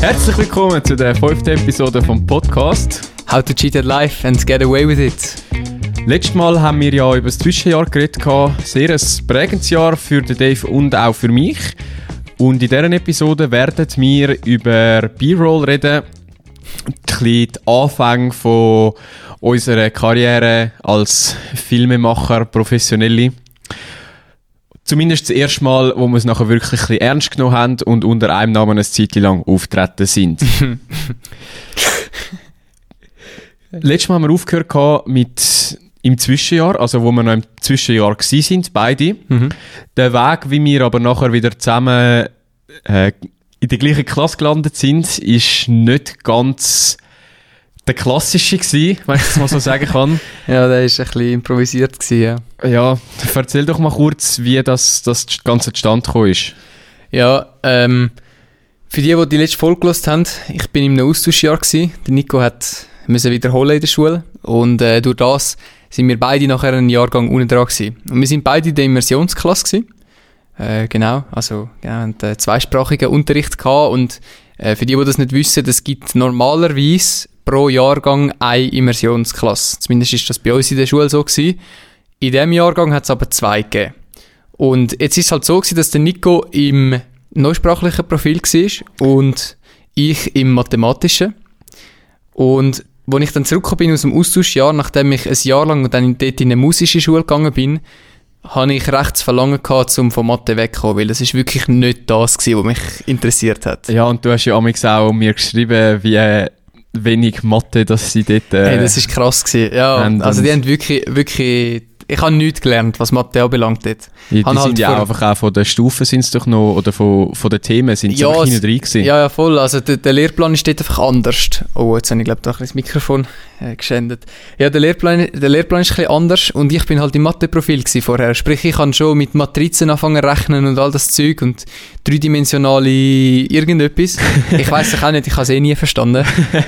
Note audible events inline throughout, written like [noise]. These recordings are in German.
Herzlich willkommen zu der fünften Episode vom Podcast. How to cheat at life and get away with it. Letztes Mal haben wir ja über das Zwischenjahr geredet. Sehr ein prägendes Jahr für den Dave und auch für mich. Und in dieser Episode werden wir über B-Roll reden. Ein bisschen die Anfänge von unserer Karriere als Filmemacher, Professionelle. Zumindest das erste Mal, wo wir es nachher wirklich ein ernst genommen haben und unter einem Namen eine Zeit lang auftreten sind. [laughs] Letztes Mal haben wir aufgehört mit im Zwischenjahr, also wo wir noch im Zwischenjahr gsi sind, beide. Mhm. Der Weg, wie wir aber nachher wieder zusammen äh, in der gleichen Klasse gelandet sind, ist nicht ganz der klassische gsi, wenn ich das mal so sagen kann. [laughs] Ja, der war ein bisschen improvisiert. Gewesen, ja. Ja, erzähl doch mal kurz, wie das, das Ganze zustande gekommen ist. Ja, ähm, für die, die die letzte Folge gehört haben, ich bin im Austauschjahr gewesen. Der Nico hat müssen wiederholen in der Schule und äh, durch das sind wir beide nachher einen Jahrgang unten dran gewesen. Und wir sind beide in der Immersionsklasse gewesen. Äh, genau, also ja, haben äh, zweisprachigen Unterricht gehabt und äh, für die, die das nicht wissen, es gibt normalerweise pro Jahrgang eine Immersionsklasse. Zumindest ist das bei uns in der Schule so gewesen. In diesem Jahrgang hat es aber zwei gegeben. Und jetzt ist es halt so gewesen, dass der Nico im neusprachlichen Profil war und ich im mathematischen. Und als ich dann zurückgekommen bin aus dem Austauschjahr, nachdem ich ein Jahr lang dann dort in eine musische Schule gegangen bin, habe ich recht zu verlangen gehabt, um von Mathe wegzukommen, weil das ist wirklich nicht das gewesen, was mich interessiert hat. Ja, und du hast ja auch mir geschrieben, wie wenig Mathe, dass sie dort... Äh, Hey, das ist krass gewesen. Ja, also die haben wirklich, wirklich, ich habe nichts gelernt, was Mathe anbelangt dort. die, die haben sind halt ja auch einfach auch von den Stufen sind es doch noch, oder von, von den Themen sind sie Ja, einfach es- hinten drin gewesen. Ja, ja, voll. Also der, der Lehrplan ist dort einfach anders. Oh, jetzt habe ich glaube ich das Mikrofon äh, geschändet. Ja, der Lehrplan, der Lehrplan ist ein bisschen anders und ich bin halt im Mathe-Profil vorher. Sprich, ich kann schon mit Matrizen anfangen rechnen und all das Zeug und dreidimensionale irgendetwas. Ich weiß es auch nicht, ich habe es eh nie verstanden.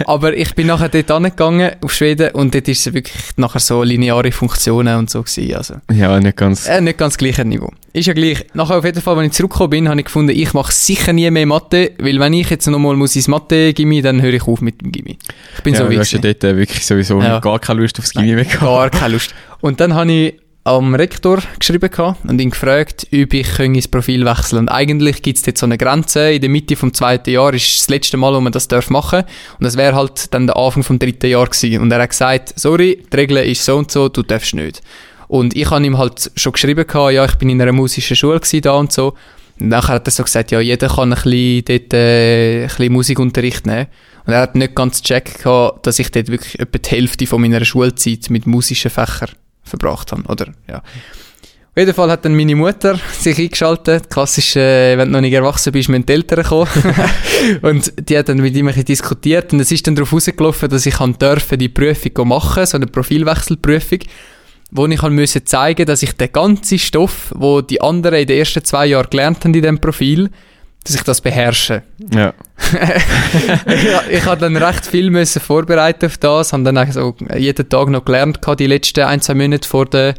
Aber ich bin nachher dort angegangen auf Schweden und dort ist es wirklich nachher so lineare Funktionen und so gewesen. Also. Ja, nicht ganz. Äh, nicht ganz gleiches Niveau. Ist ja gleich. Nachher auf jeden Fall, als ich zurückgekommen bin, habe ich gefunden, ich mache sicher nie mehr Mathe, weil wenn ich jetzt nochmal muss ins Mathe-Gimmi, dann höre ich auf mit dem Gimmi. Ich bin ja, so du wie hast ja dort äh, wirklich sowieso Ja. gar keine Lust aufs Gimmi mehr gehabt. Gar keine Lust. Und dann habe ich am Rektor geschrieben und ihn gefragt, ob ich könnte ins Profil wechseln Und eigentlich gibt es dort so eine Grenze. In der Mitte vom zweiten Jahr ist das letzte Mal, wo man das darf machen Und das wäre halt dann der Anfang vom dritten Jahr gewesen. Und er hat gesagt, sorry, die Regel ist so und so, du darfst nicht. Und ich habe ihm halt schon geschrieben gehabt, ja, ich bin in einer musischen Schule gewesen, da und so. Und nachher hat er so gesagt, ja, jeder kann ein bisschen dort, äh, ein bisschen Musikunterricht nehmen. Und er hat nicht ganz gecheckt gehabt, dass ich dort wirklich etwa die Hälfte von meiner Schulzeit mit musischen Fächern verbracht habe, oder? Ja. Auf jeden Fall hat dann meine Mutter [laughs] sich eingeschaltet. Klassisch, äh, wenn du noch nicht erwachsen bist, müssen die Eltern kommen. [laughs] und die hat dann mit ihm ein bisschen diskutiert. Und es ist dann darauf rausgelaufen, dass ich dürfen die Prüfung machen, so eine Profilwechselprüfung, wo ich kann müssen zeigen, dass ich den ganzen Stoff, wo die anderen in den ersten zwei Jahren gelernt haben in diesem Profil, dass ich das beherrsche. Ja. [laughs] ich, ich habe dann recht viel müssen vorbereiten auf das, habe dann auch so jeden Tag noch gelernt die letzten ein, zwei Monate vor der,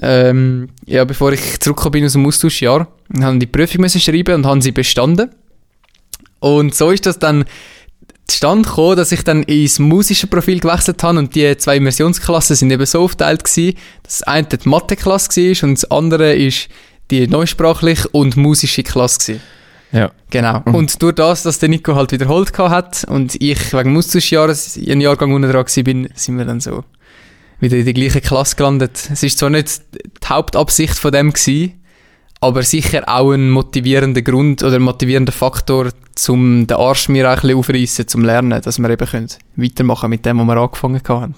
ähm, ja, bevor ich zurückgekommen bin aus dem Austauschjahr. Und habe die Prüfung müssen schreiben und haben sie bestanden. Und so ist das dann zustande gekommen, dass ich dann ins musische Profil gewechselt habe und die zwei Immersionsklassen sind eben so aufgeteilt gewesen, dass das eine die Mathe-Klasse war und das andere ist die neusprachliche und musische Klasse gewesen. Ja. Genau. Mhm. Und durch das, dass der Nico halt wiederholt hat und ich wegen dem Austauschjahres einen Jahrgang unten dran bin, sind wir dann so wieder in die gleiche Klasse gelandet. Es ist zwar nicht die Hauptabsicht von dem gewesen, aber sicher auch ein motivierender Grund oder ein motivierender Faktor, um den Arsch mir auch ein bisschen aufreißen, zum Lernen, dass wir eben können weitermachen mit dem, was wir angefangen haben.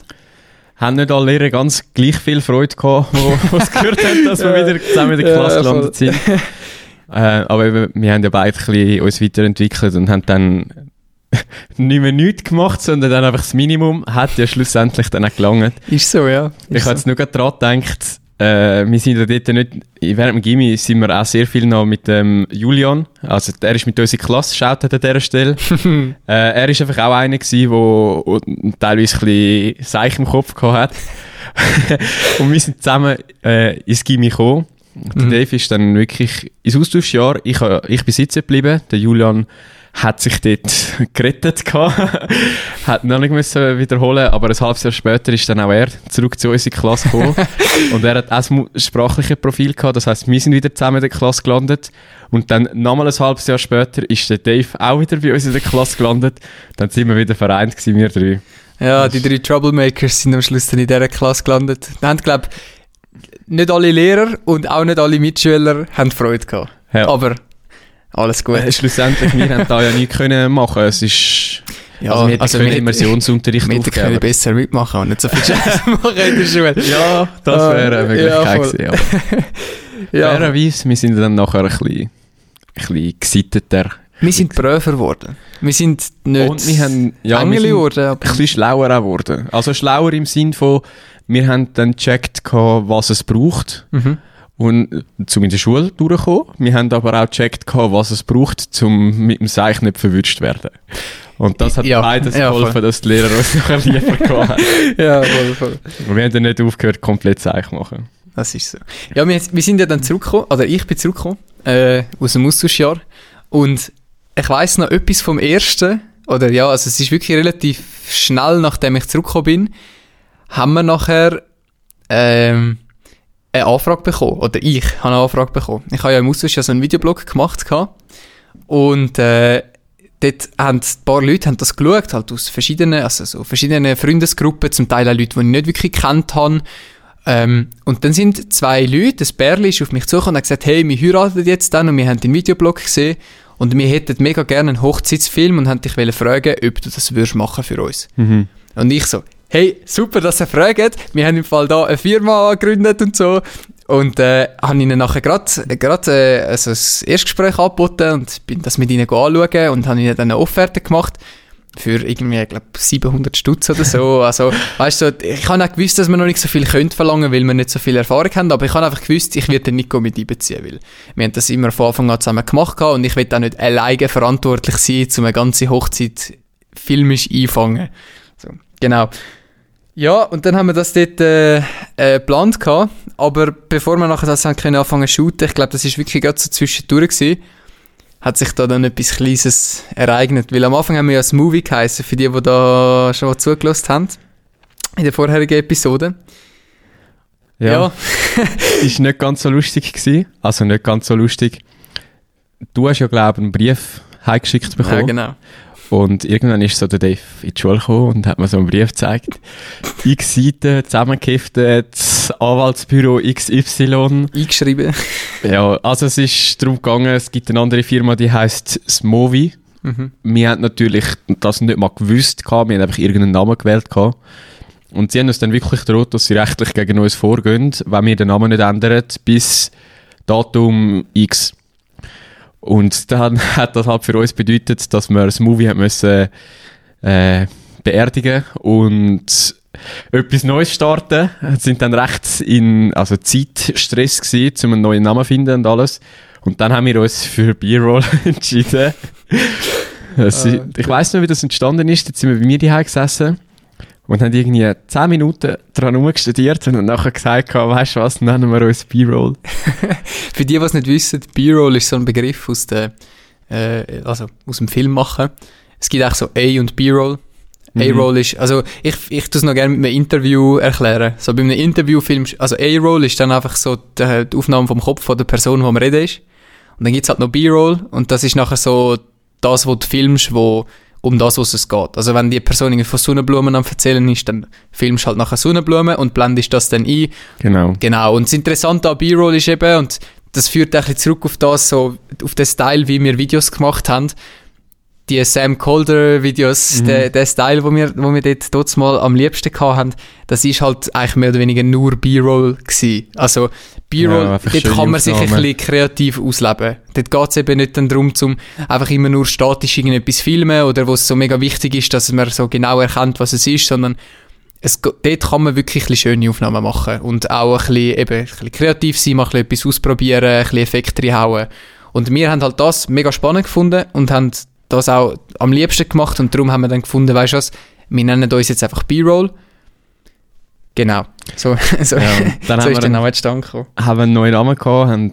Haben nicht alle Lehrer ganz gleich viel Freude gehabt, wo [laughs] wo sie gehört haben, dass wir wieder zusammen in der Klasse gelandet sind. [laughs] äh, aber eben, wir haben ja beide ein bisschen uns weiterentwickelt und haben dann [laughs] nicht mehr nichts gemacht, sondern dann einfach das Minimum hat ja schlussendlich dann auch gelangt. Ist so, ja. Ich Ist habe jetzt nur gerade daran gedacht, äh, wir sind ja dort nicht, während dem Gimmi sind wir auch sehr viel noch mit dem Julian, also der ist mit uns in Klasse, schaut an dieser Stelle. [laughs] äh, er ist einfach auch einer gewesen, der teilweise ein bisschen Seich im Kopf gehabt hat. [laughs] und wir sind zusammen äh, ins Gimmi gekommen. Der Mhm. Dave ist dann wirklich ins Austauschjahr, ich, äh, ich bin sitzen geblieben, der Julian hat sich dort [laughs] gerettet gehabt, [laughs] hat noch nicht müssen wiederholen, aber ein halbes Jahr später ist dann auch er zurück zu unserer Klasse gekommen [laughs] und er hat auch ein sprachliches Profil gehabt, das heißt, wir sind wieder zusammen in der Klasse gelandet und dann nochmal ein halbes Jahr später ist der Dave auch wieder bei uns in der Klasse gelandet, dann sind wir wieder vereint gewesen, wir drei. Ja, die drei Troublemakers sind am Schluss dann in dieser Klasse gelandet. Da haben, glaube nicht alle Lehrer und auch nicht alle Mitschüler haben Freude gehabt. Ja. Aber alles gut. Äh, schlussendlich, wir haben da ja nichts können machen. Es ist, Ja, also wir also können wir- Immersionsunterricht Wir hätten können aufgeben. besser mitmachen und nicht so viel [laughs] Scheiße machen in der Schule. Ja, das Ah, wäre eine ja, Möglichkeit voll. [laughs] gewesen. Ja. fairerweise, wir sind dann nachher ein bisschen, ein bisschen gesitteter. Wir sind Prüfer geworden. Wir sind nicht Und wir haben, ja, Engel geworden. ein bisschen schlauer auch geworden. Also schlauer im Sinn von, wir haben dann gecheckt, was es braucht. Mhm. Und äh, zum in der Schule durchkommen. Wir haben aber auch gecheckt, was es braucht, um mit dem Seich nicht verwünscht werden. Und das hat Ja, beides ja, geholfen, voll. dass die Lehrer uns nachher lieber [laughs] gehabt haben. Ja, voll, voll. Und wir haben dann nicht aufgehört, komplett Seich zu machen. Das ist so. Ja, wir, wir sind ja dann zurückgekommen, oder ich bin zurückgekommen, äh, aus dem Austauschjahr. Und ich weiss noch etwas vom ersten, oder ja, also es ist wirklich relativ schnell, nachdem ich zurückgekommen bin, haben wir nachher ähm, eine Anfrage bekommen. Oder ich habe eine Anfrage bekommen. Ich habe ja im Austauschjahr so einen Videoblog gemacht. Gehabt, und äh, dort haben ein paar Leute haben das geschaut, halt aus verschiedenen, also so verschiedenen Freundesgruppen, zum Teil auch Leute, die ich nicht wirklich kennt habe. Ähm, und dann sind zwei Leute, das Bärli ist auf mich zugekommen und hat gesagt, hey, wir heiraten jetzt dann und wir haben den Videoblog gesehen und wir hätten mega gerne einen Hochzeitsfilm und haben dich fragen, ob du das würdest machen für uns. Mhm. Und ich so, hey, super, dass ihr fragt. Wir haben im Fall da eine Firma gegründet und so. Und äh, habe ihnen nachher gerade äh, also das Erstgespräch angeboten und bin das mit ihnen anschauen und habe ihnen dann eine Offerte gemacht für irgendwie, ich glaube, 700 Stutz oder so. [laughs] Also, weißt du, ich habe auch gewusst, dass wir noch nicht so viel können verlangen, weil wir nicht so viel Erfahrung haben, aber ich habe einfach gewusst, ich werde den Nico mit einbeziehen, weil wir haben das immer von Anfang an zusammen gemacht und ich will auch nicht alleine verantwortlich sein, um eine ganze Hochzeit filmisch einfangen. Genau. Ja, und dann haben wir das dort äh, äh, geplant gehabt, aber bevor wir nachher das haben können anfangen zu shooten, ich glaube, das ist wirklich gerade so zwischendurch gewesen, hat sich da dann etwas Kleines ereignet, weil am Anfang haben wir ja ein Movie geheißen, für die, die da schon zugelassen haben, in der vorherigen Episode. Ja, [laughs] ist nicht ganz so lustig gewesen. Also nicht ganz so lustig. Du hast ja, glaube ich, einen Brief heimgeschickt bekommen. ja genau. Und irgendwann ist so der Dave in die Schule gekommen und hat mir so einen Brief gezeigt. [laughs] X Seiten, zusammengeheftet, Anwaltsbüro XY. Eingeschrieben. Ja, also es ist darum gegangen, es gibt eine andere Firma, die heisst Smovi. Mhm. Wir haben natürlich das nicht mal gewusst, gehabt, wir haben einfach irgendeinen Namen gewählt. Gehabt. Und sie haben uns dann wirklich gedroht, dass sie rechtlich gegen uns vorgehen, wenn wir den Namen nicht ändern, bis Datum X. Und dann [laughs] hat das halt für uns bedeutet, dass wir das Movie haben müssen, äh, beerdigen und etwas Neues starten. Wir sind dann recht in also Zeitstress gewesen, um einen neuen Namen zu finden und alles. Und dann haben wir uns für B-Roll [laughs] entschieden. Ah, ich weiß nicht, wie das entstanden ist. Jetzt sind wir bei mir daheim gesessen und haben irgendwie 10 Minuten dran rumgestudiert und nachher gesagt, weißt du was, nennen wir uns B-Roll. [laughs] Für die, die es nicht wissen, B-Roll ist so ein Begriff aus, der, äh, also aus dem Film machen. Es gibt auch so A- und B-Roll. Mhm. A-Roll ist, also ich, ich tue es noch gerne mit einem Interview erklären. So bei einem Interviewfilm, also A-Roll ist dann einfach so die, die Aufnahme vom Kopf von der Person, die am Reden ist. Und dann gibt's halt noch B-Roll und das ist nachher so das, was du filmst, wo um das, was es geht. Also wenn die Person von Sonnenblumen am erzählen ist, dann filmst du halt nachher Sonnenblumen und blendest das dann ein Genau. Genau, und das Interessante an B-Roll ist eben, und das führt ein bisschen zurück auf das, so, auf den Style, wie wir Videos gemacht haben. Die Sam Calder Videos, Mhm. der, der Style, wo wir, wo wir dort, dort mal am liebsten gehabt haben, das ist halt eigentlich mehr oder weniger nur B-Roll gewesen. Also, B-Roll, Ja, dort kann man sich ein bisschen kreativ ausleben. Dort geht es eben nicht darum, zum einfach immer nur statisch irgendetwas filmen oder wo es so mega wichtig ist, dass man so genau erkennt, was es ist, sondern es, dort kann man wirklich ein schöne Aufnahmen machen und auch ein bisschen, eben, ein bisschen kreativ sein, mal ein bisschen etwas ausprobieren, ein bisschen Effekte reinhauen. Und wir haben halt das mega spannend gefunden und haben das auch am liebsten gemacht und darum haben wir dann gefunden, weißt du was, wir nennen uns jetzt einfach B-Roll. Genau. So, [laughs] so, Ja, dann [laughs] so haben wir ist der Name gekommen. haben einen neuen Namen gehabt, haben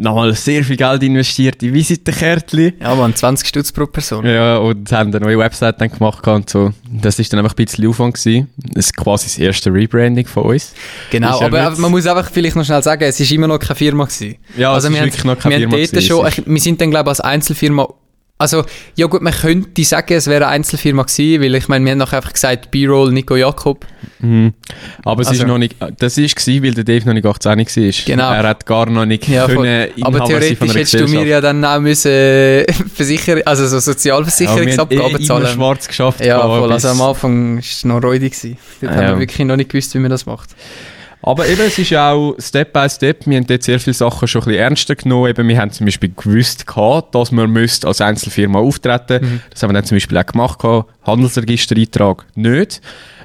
nochmal sehr viel Geld investiert in Visitenkärtchen. Ja, man, 20 Stutz pro Person. Ja, und haben eine neue Website dann gemacht und so. Das ist dann einfach ein bisschen Aufwand gewesen. Das ist quasi das erste Rebranding von uns. Genau, ja aber nicht- man muss einfach vielleicht noch schnell sagen, es ist immer noch keine Firma gewesen. Ja, also es wir ist haben, wirklich noch keine wir Firma haben gewesen, schon, ich, wir sind dann glaube ich als Einzelfirma, also ja gut, man könnte sagen, es wäre eine Einzelfirma gewesen, weil ich meine, wir haben nachher einfach gesagt, B-Roll Nico Jakob. Mhm. Aber es Also- ist noch nicht, das ist gewesen, weil der Dave noch nicht 18 war. Genau. Er hat gar noch nicht Ja, voll. können Aber Inhaber sein theoretisch hättest du mir ja dann auch müssen äh, Versicher also so Ja, haben Sozialversicherungsabgaben eh immer zahlen. schwarz geschafft. Ja, voll. Also am Anfang war es noch räudig. gewesen. Dort haben Ja. wir wirklich noch nicht gewusst, wie man das macht. Aber eben, es ist auch Step by Step. Wir haben dort sehr viele Sachen schon ein bisschen ernster genommen. Eben, wir haben zum Beispiel gewusst, gehabt, dass wir müsst als Einzelfirma auftreten Mhm. Das haben wir dann zum Beispiel auch gemacht. Gehabt. Handelsregistereintrag nicht,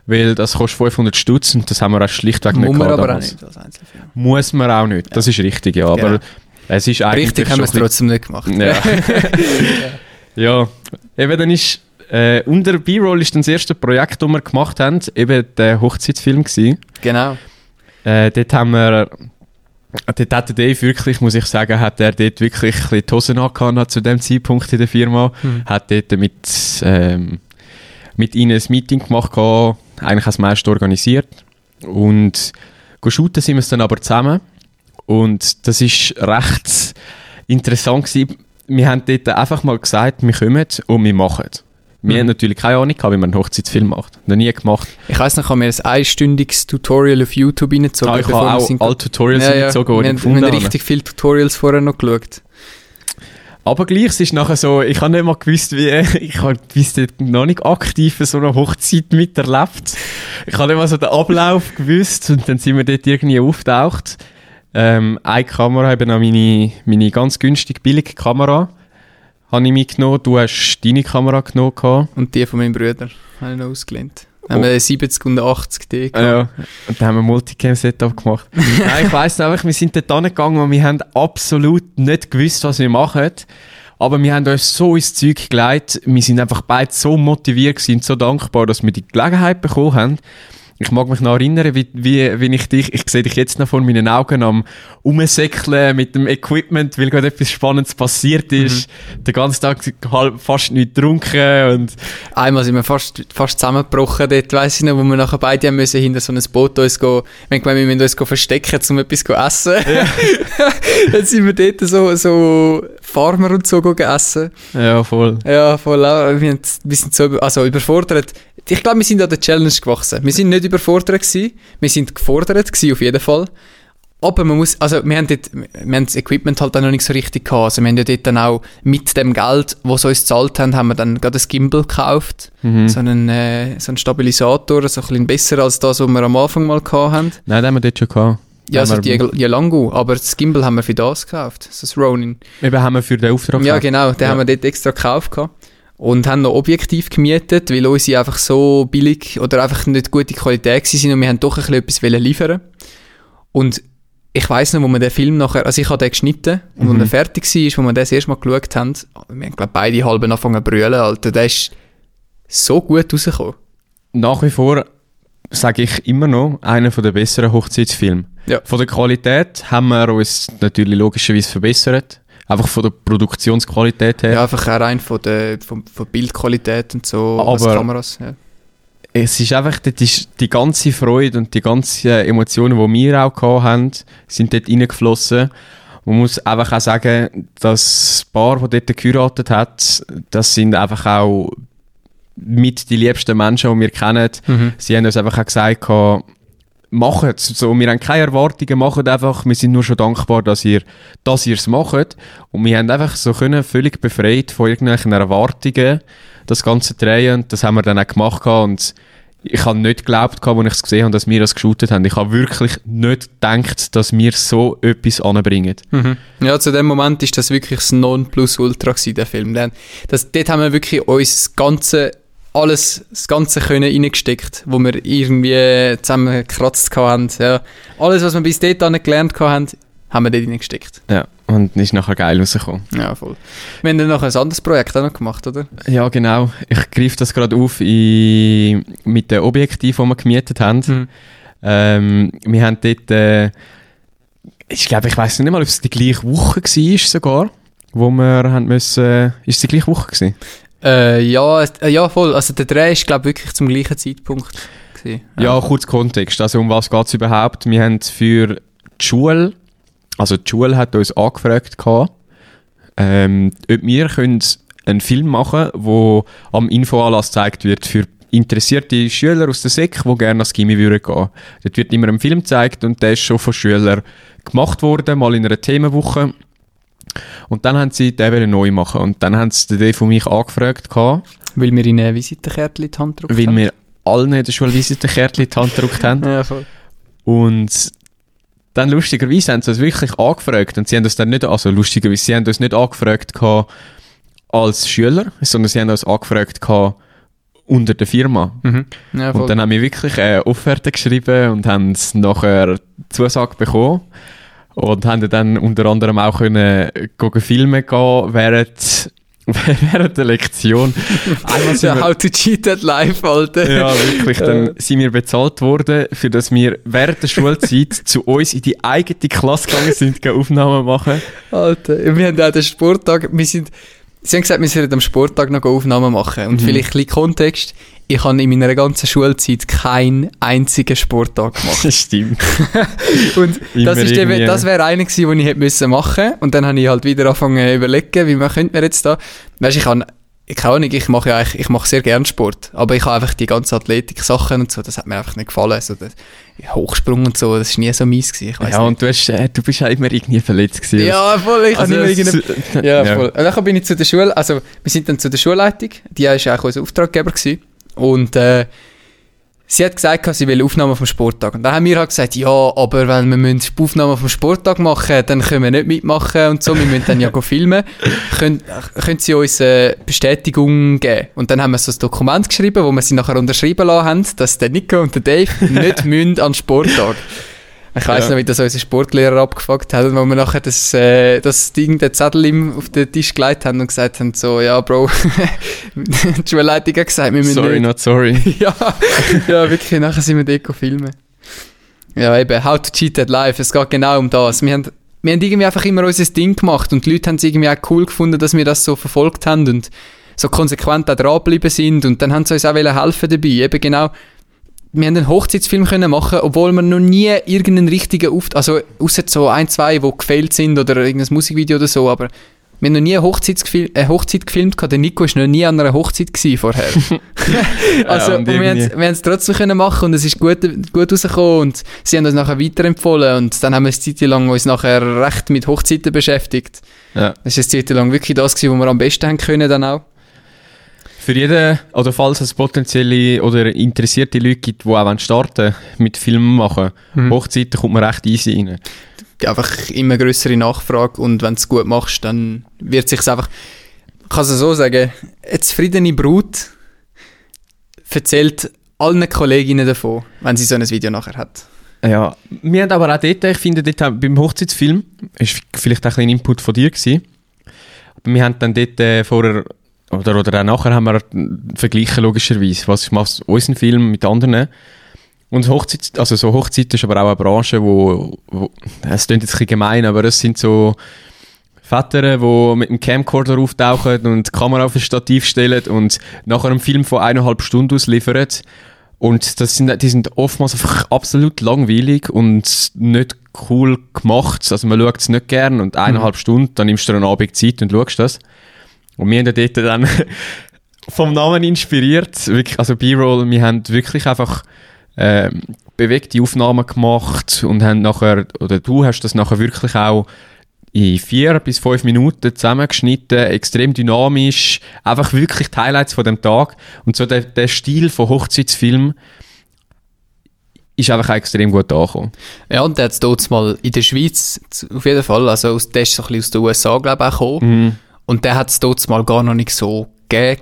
weil das kostet 500 Stutz und das haben wir auch schlichtweg nicht Muss man aber auch damals. nicht als Einzelfirma. Muss man auch nicht. Das ist richtig, ja. Aber Genau. es ist eigentlich Richtig haben wir es trotzdem nicht gemacht. [laughs] Ja. ja. Eben, dann ist... Äh, unter B-Roll ist dann das erste Projekt, das wir gemacht haben, eben der Hochzeitsfilm gewesen. Genau. Äh, dort haben wir, dort hat der Dave wirklich, muss ich sagen, hat er dort wirklich ein bisschen die Hosen angehabt zu dem Zeitpunkt in der Firma. Mhm. Hat dort mit, ähm, mit ihnen ein Meeting gemacht, eigentlich das meiste organisiert. Und shooten sind wir es dann aber zusammen. Und das ist recht interessant gewesen. Wir haben dort einfach mal gesagt, wir kommen und wir machen. Wir Mhm. haben natürlich keine Ahnung gehabt, wie man einen Hochzeitsfilm macht. Noch nie gemacht. Ich weiss noch, ich habe mir ein einstündiges Tutorial auf YouTube reingezogen. Ah, ich habe wir auch sind- alle Tutorials ja, ja. gezogen, die wir, ich haben, gefunden wir haben habe. richtig viele Tutorials vorher noch geschaut. Aber gleich, es ist nachher so, ich habe nicht mal gewusst, wie, [laughs] ich habe gewusst, noch nicht aktiv so eine Hochzeit miterlebt. Ich habe nicht mal so den Ablauf gewusst und dann sind wir dort irgendwie auftaucht. Ähm, eine Kamera, eben auch meine, meine ganz günstige, billige Kamera, habe ich mitgenommen. Du hast deine Kamera genommen. Und die von meinem Bruder habe ich noch ausgelehnt. Oh. Haben wir 70 und 80 D gehabt. Ja, und dann haben wir ein Multicam-Setup gemacht. [laughs] Nein, ich weiss einfach, wir sind dort angegangen und wir haben absolut nicht gewusst, was wir machen. Aber wir haben uns so ins Zeug gelegt. Wir sind einfach beide so motiviert und so dankbar, dass wir die Gelegenheit bekommen haben. Ich mag mich noch erinnern, wie, wie, wie ich dich, ich sehe dich jetzt noch vor meinen Augen am Umsäckeln mit dem Equipment, weil gerade etwas Spannendes passiert ist. Den ganzen Tag halb fast nicht getrunken und Einmal sind wir fast, fast zusammengebrochen dort, weiss ich noch, wo wir nachher beide haben müssen hinter so ein Boot uns gehen, wir haben gemeint, wir müssen uns verstecken, um etwas zu essen. [laughs] Dann sind wir dort so, so Farmer und so gehen essen. ja, voll. Ja, voll. auch. Wir, sind so also überfordert. Ich glaube, wir sind an der Challenge gewachsen. Wir sind nicht überfordert gewesen. Wir sind gefordert gewesen, auf jeden Fall. Aber man muss, also wir haben, dort, wir haben das Equipment halt dann noch nicht so richtig gehabt. Also wir haben ja dort dann auch mit dem Geld, das sie uns gezahlt haben, haben wir dann gerade ein Gimbal gekauft. Mhm. So, einen, äh, so einen Stabilisator, so ein bisschen besser als das, was wir am Anfang mal gehabt haben. Nein, den haben wir dort schon gehabt. Ja, also die, Lango, aber das Gimbal haben wir für das gekauft. Das Ronin. Eben haben wir für den Auftrag Ja, gekauft. genau, den Ja. haben wir dort extra gekauft. Und haben noch objektiv gemietet, weil unsere einfach so billig oder einfach nicht gute Qualität sind und wir haben doch ein bisschen etwas liefern. Und ich weiss noch, wo wir den Film nachher, also ich habe den geschnitten und Mhm. als er fertig war, wo wir den das erste Mal geschaut haben, wir haben glaub, beide halb angefangen zu brüllen, Alter, der ist so gut rausgekommen. Nach wie vor sage ich immer noch, einer der besseren Hochzeitsfilme. Ja. Von der Qualität haben wir uns natürlich logischerweise verbessert. Einfach von der Produktionsqualität her. Ja, einfach auch rein von der von, von Bildqualität und so, Aber- Kameras. Ja. Es ist einfach, dort ist die ganze Freude und die ganzen Emotionen, die wir auch gehabt haben, sind dort reingeflossen. Man muss einfach auch sagen, das Paar, das dort geheiratet hat, das sind einfach auch mit die liebsten Menschen, die wir kennen. Mhm. Sie haben uns einfach auch gesagt, macht es. So, wir haben keine Erwartungen, macht einfach. Wir sind nur schon dankbar, dass ihr dass ihr es macht. Und wir haben einfach so können, völlig befreit von irgendwelchen Erwartungen das Ganze drehen. Und das haben wir dann auch gemacht. Und ich habe nicht geglaubt, als ich es gesehen habe, dass wir das geshootet haben. Ich habe wirklich nicht gedacht, dass wir so etwas anbringen. Mhm. Ja, zu dem Moment ist das wirklich das Nonplusultra gewesen, der Film. Denn das, dort haben wir wirklich uns das ganze, alles, das ganze können reingesteckt, wo wir irgendwie zusammengekratzt haben. Ja. Alles, was wir bis dort gelernt haben, haben wir dort reingesteckt. Ja, und ist nachher geil rausgekommen. Ja, voll. Wir haben dann noch ein anderes Projekt auch noch gemacht, oder? Ja, genau. Ich greife das gerade auf in, mit den Objektiven, die wir gemietet haben. Mhm. Ähm, wir haben dort, äh, ich glaube, ich weiß nicht mal, ob es die gleiche Woche war sogar, wo wir haben müssen, ist es die gleiche Woche gewesen? Äh, ja, äh, ja, voll. Also der Dreh ist, glaube ich, wirklich zum gleichen Zeitpunkt. Gewesen. Ja, kurz Kontext. Also um was geht es überhaupt? Wir haben für die Schule, also die Schule hat uns angefragt, gehabt, ähm, ob wir können einen Film machen wo am Infoanlass gezeigt wird für interessierte Schüler aus der SEC, die gerne ans Gimmi würden gehen. Dort wird immer ein Film gezeigt und der ist schon von Schülern gemacht worden, mal in einer Themenwoche. Und dann haben sie den neu machen. Und dann haben sie den von mich angefragt, gehabt, Weil wir ihnen ein Visitenkärtchen in die Hand gedrückt weil haben. wir allen in der Schule Visitenkärtchen in die Hand gedrückt haben. [laughs] Ja, voll. Und dann lustigerweise haben sie uns wirklich angefragt und sie haben uns dann nicht, also lustigerweise, sie haben uns nicht angefragt gehabt als Schüler, sondern sie haben uns angefragt gehabt unter der Firma. Mhm. Ja. Und dann haben wir wirklich eine Offerte geschrieben und haben nachher Zusage bekommen und haben dann unter anderem auch können gehen filmen gehen während, [laughs] während der Lektion. Einmal sind ja, wir- how to cheat at life, Alter. ja, wirklich. Dann sind wir bezahlt worden, für dass wir während der Schulzeit [laughs] zu uns in die eigene Klasse gegangen sind, Aufnahmen machen. Alter, wir haben auch den Sporttag, wir sind, sie haben gesagt, wir sollen am Sporttag noch Aufnahmen machen. Und Mhm. vielleicht ein bisschen Kontext, ich habe in meiner ganzen Schulzeit keinen einzigen Sporttag gemacht. [laughs] Das stimmt. [laughs] Und Immer das, ist eben, das wäre einer gewesen, den ich hätte müssen machen Und dann habe ich halt wieder angefangen zu überlegen, wie man könnte mir jetzt da... Weißt ich habe... Ich kann auch nicht, ich mache ja eigentlich, ich mache sehr gern Sport, aber ich habe einfach die ganzen Athletik-Sachen und so, das hat mir einfach nicht gefallen, so der Hochsprung und so, das ist nie so mies gewesen, Ja, nicht. und du, hast, äh, du bist auch immer irgendwie verletzt gewesen. Ja, voll, ich Also, habe immer irgendeine... [laughs] Ja, voll. Und dann bin ich zu der Schule, also wir sind dann zu der Schulleitung, die war auch unser Auftraggeber gewesen. und äh, sie hat gesagt, sie will Aufnahmen vom Sporttag. Und dann haben wir halt gesagt, ja, aber wenn wir müssen Aufnahmen vom Sporttag machen, dann können wir nicht mitmachen und so, wir müssen dann ja go filmen. [laughs] Können, können sie uns äh, Bestätigung geben? Und dann haben wir so ein Dokument geschrieben, wo wir sie nachher unterschrieben lassen haben, dass der Nico und der Dave nicht [laughs] müssen an den Sporttag. Ich weiss Ja. noch, wie das unser Sportlehrer abgefuckt hat, wo wir nachher das, äh, das Ding, den Zettel ihm auf den Tisch gelegt haben und gesagt haben, so, ja, Bro, [laughs] die Schulleitung hat gesagt, wir müssen Sorry, nicht. not sorry. [laughs] ja, ja, wirklich, nachher sind wir dort filmen. Ja, eben, How to Cheat at Life, es geht genau um das. Wir haben, wir haben irgendwie einfach immer unser Ding gemacht und die Leute haben es irgendwie auch cool gefunden, dass wir das so verfolgt haben und so konsequent auch dranbleiben sind und dann haben sie uns auch helfen dabei. Eben genau, wir haben einen Hochzeitsfilm können machen, obwohl wir noch nie irgendeinen richtigen Auftritt, also außer so ein, zwei, die gefailt sind oder irgendein Musikvideo oder so, aber wir haben noch nie eine Hochzeit, eine Hochzeit gefilmt, der Nico war noch nie an einer Hochzeit gewesen vorher. [laughs] [laughs] also, Ja, und und wir haben irgendwie- wir haben es trotzdem können machen und es ist gut, gut rausgekommen und sie haben uns nachher weiterempfohlen und dann haben wir eine Zeit lang uns nachher recht mit Hochzeiten beschäftigt. Ja. Das ist eine Zeit lang wirklich das gewesen, was wir am besten haben können dann auch. Für jeden, oder falls es potenzielle oder interessierte Leute gibt, die auch starten mit Filmen machen, Mhm. Hochzeiten kommt man recht easy rein. einfach immer größere Nachfrage und wenn du es gut machst, dann wird sich einfach, ich kann es so sagen, eine zufriedene Brut erzählt allen Kolleginnen davon, wenn sie so ein Video nachher hat. Ja, wir haben aber auch dort, ich finde, dort beim Hochzeitsfilm, ist vielleicht auch ein Input von dir gewesen, aber wir haben dann dort äh, vorher, oder, oder auch nachher haben wir verglichen logischerweise, was macht unseren Film mit anderen. Und Hochzeit, also so Hochzeit ist aber auch eine Branche, wo, wo es klingt jetzt ein bisschen gemein, aber es sind so Väter, die mit dem Camcorder auftauchen und die Kamera auf ein Stativ stellen und nachher einen Film von eineinhalb Stunden ausliefern. Und das sind, die sind oftmals einfach absolut langweilig und nicht cool gemacht. Also man schaut es nicht gern und eineinhalb Stunden, dann nimmst du einen Abend Zeit und schaust das. Und wir haben ja dort dann [laughs] vom Namen inspiriert, wirklich, also B-Roll, wir haben wirklich einfach ähm, bewegte Aufnahmen gemacht und haben nachher, oder du hast das nachher wirklich auch in vier bis fünf Minuten zusammengeschnitten, extrem dynamisch, einfach wirklich die Highlights von dem Tag. Und so der, der Stil von Hochzeitsfilm ist einfach auch extrem gut angekommen. Ja, und der hat es mal in der Schweiz, auf jeden Fall, also aus, der ist so ein bisschen aus den USA, glaube ich, auch gekommen. Mhm. Und der hat es dort mal gar noch nicht so gegeben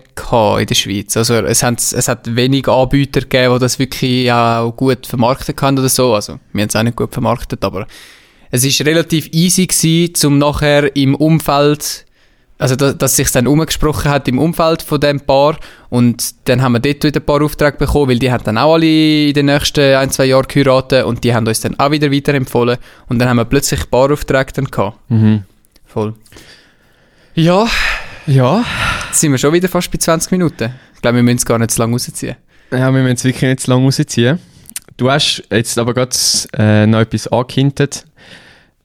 in der Schweiz. Also es hat, es hat wenig Anbieter gegeben, die das wirklich auch gut vermarkten können oder so. Also wir haben es auch nicht gut vermarktet, aber es ist relativ easy gewesen, um nachher im Umfeld also da, dass sich dann umgesprochen hat im Umfeld von dem Paar und dann haben wir dort wieder ein paar Aufträge bekommen, weil die haben dann auch alle in den nächsten ein, zwei Jahren geheiratet und die haben uns dann auch wieder weiterempfohlen und dann haben wir plötzlich Paaraufträge dann gehabt. Mhm. Voll. Ja, ja. Jetzt sind wir schon wieder fast bei 20 Minuten. Ich glaube, wir müssen es gar nicht zu lange rausziehen. Ja, wir müssen es wirklich nicht zu lange rausziehen. Du hast jetzt aber gerade äh, noch etwas angehintet.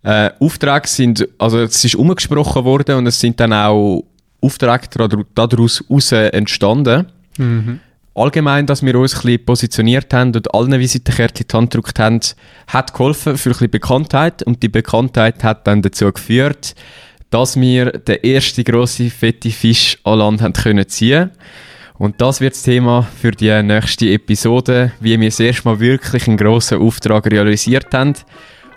Äh, Aufträge sind, also es ist umgesprochen worden und es sind dann auch Aufträge daraus heraus entstanden. Mhm. Allgemein, dass wir uns ein bisschen positioniert haben und allen Visitenkärtchen die Hand gedrückt haben, hat geholfen für ein bisschen Bekanntheit und die Bekanntheit hat dann dazu geführt, dass wir den ersten grossen, fetten Fisch an Land haben können ziehen und das wird das Thema für die nächste Episode, wie wir das erste Mal wirklich einen grossen Auftrag realisiert haben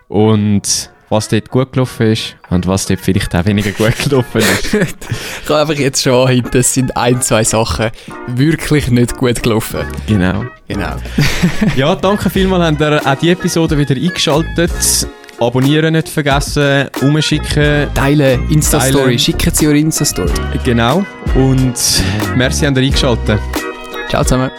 und was dort gut gelaufen ist und was dort vielleicht auch weniger gut gelaufen ist. [laughs] ich kann einfach jetzt schon anhängen, das sind ein, zwei Sachen wirklich nicht gut gelaufen. Genau. Genau. ja, danke vielmals, habt ihr auch die Episode wieder eingeschaltet. Abonnieren nicht vergessen, umschicken. Teilen, Insta-Story, schicken Sie eure Insta-Story. Genau. Und merci, habt ihr eingeschaltet. Ciao zusammen.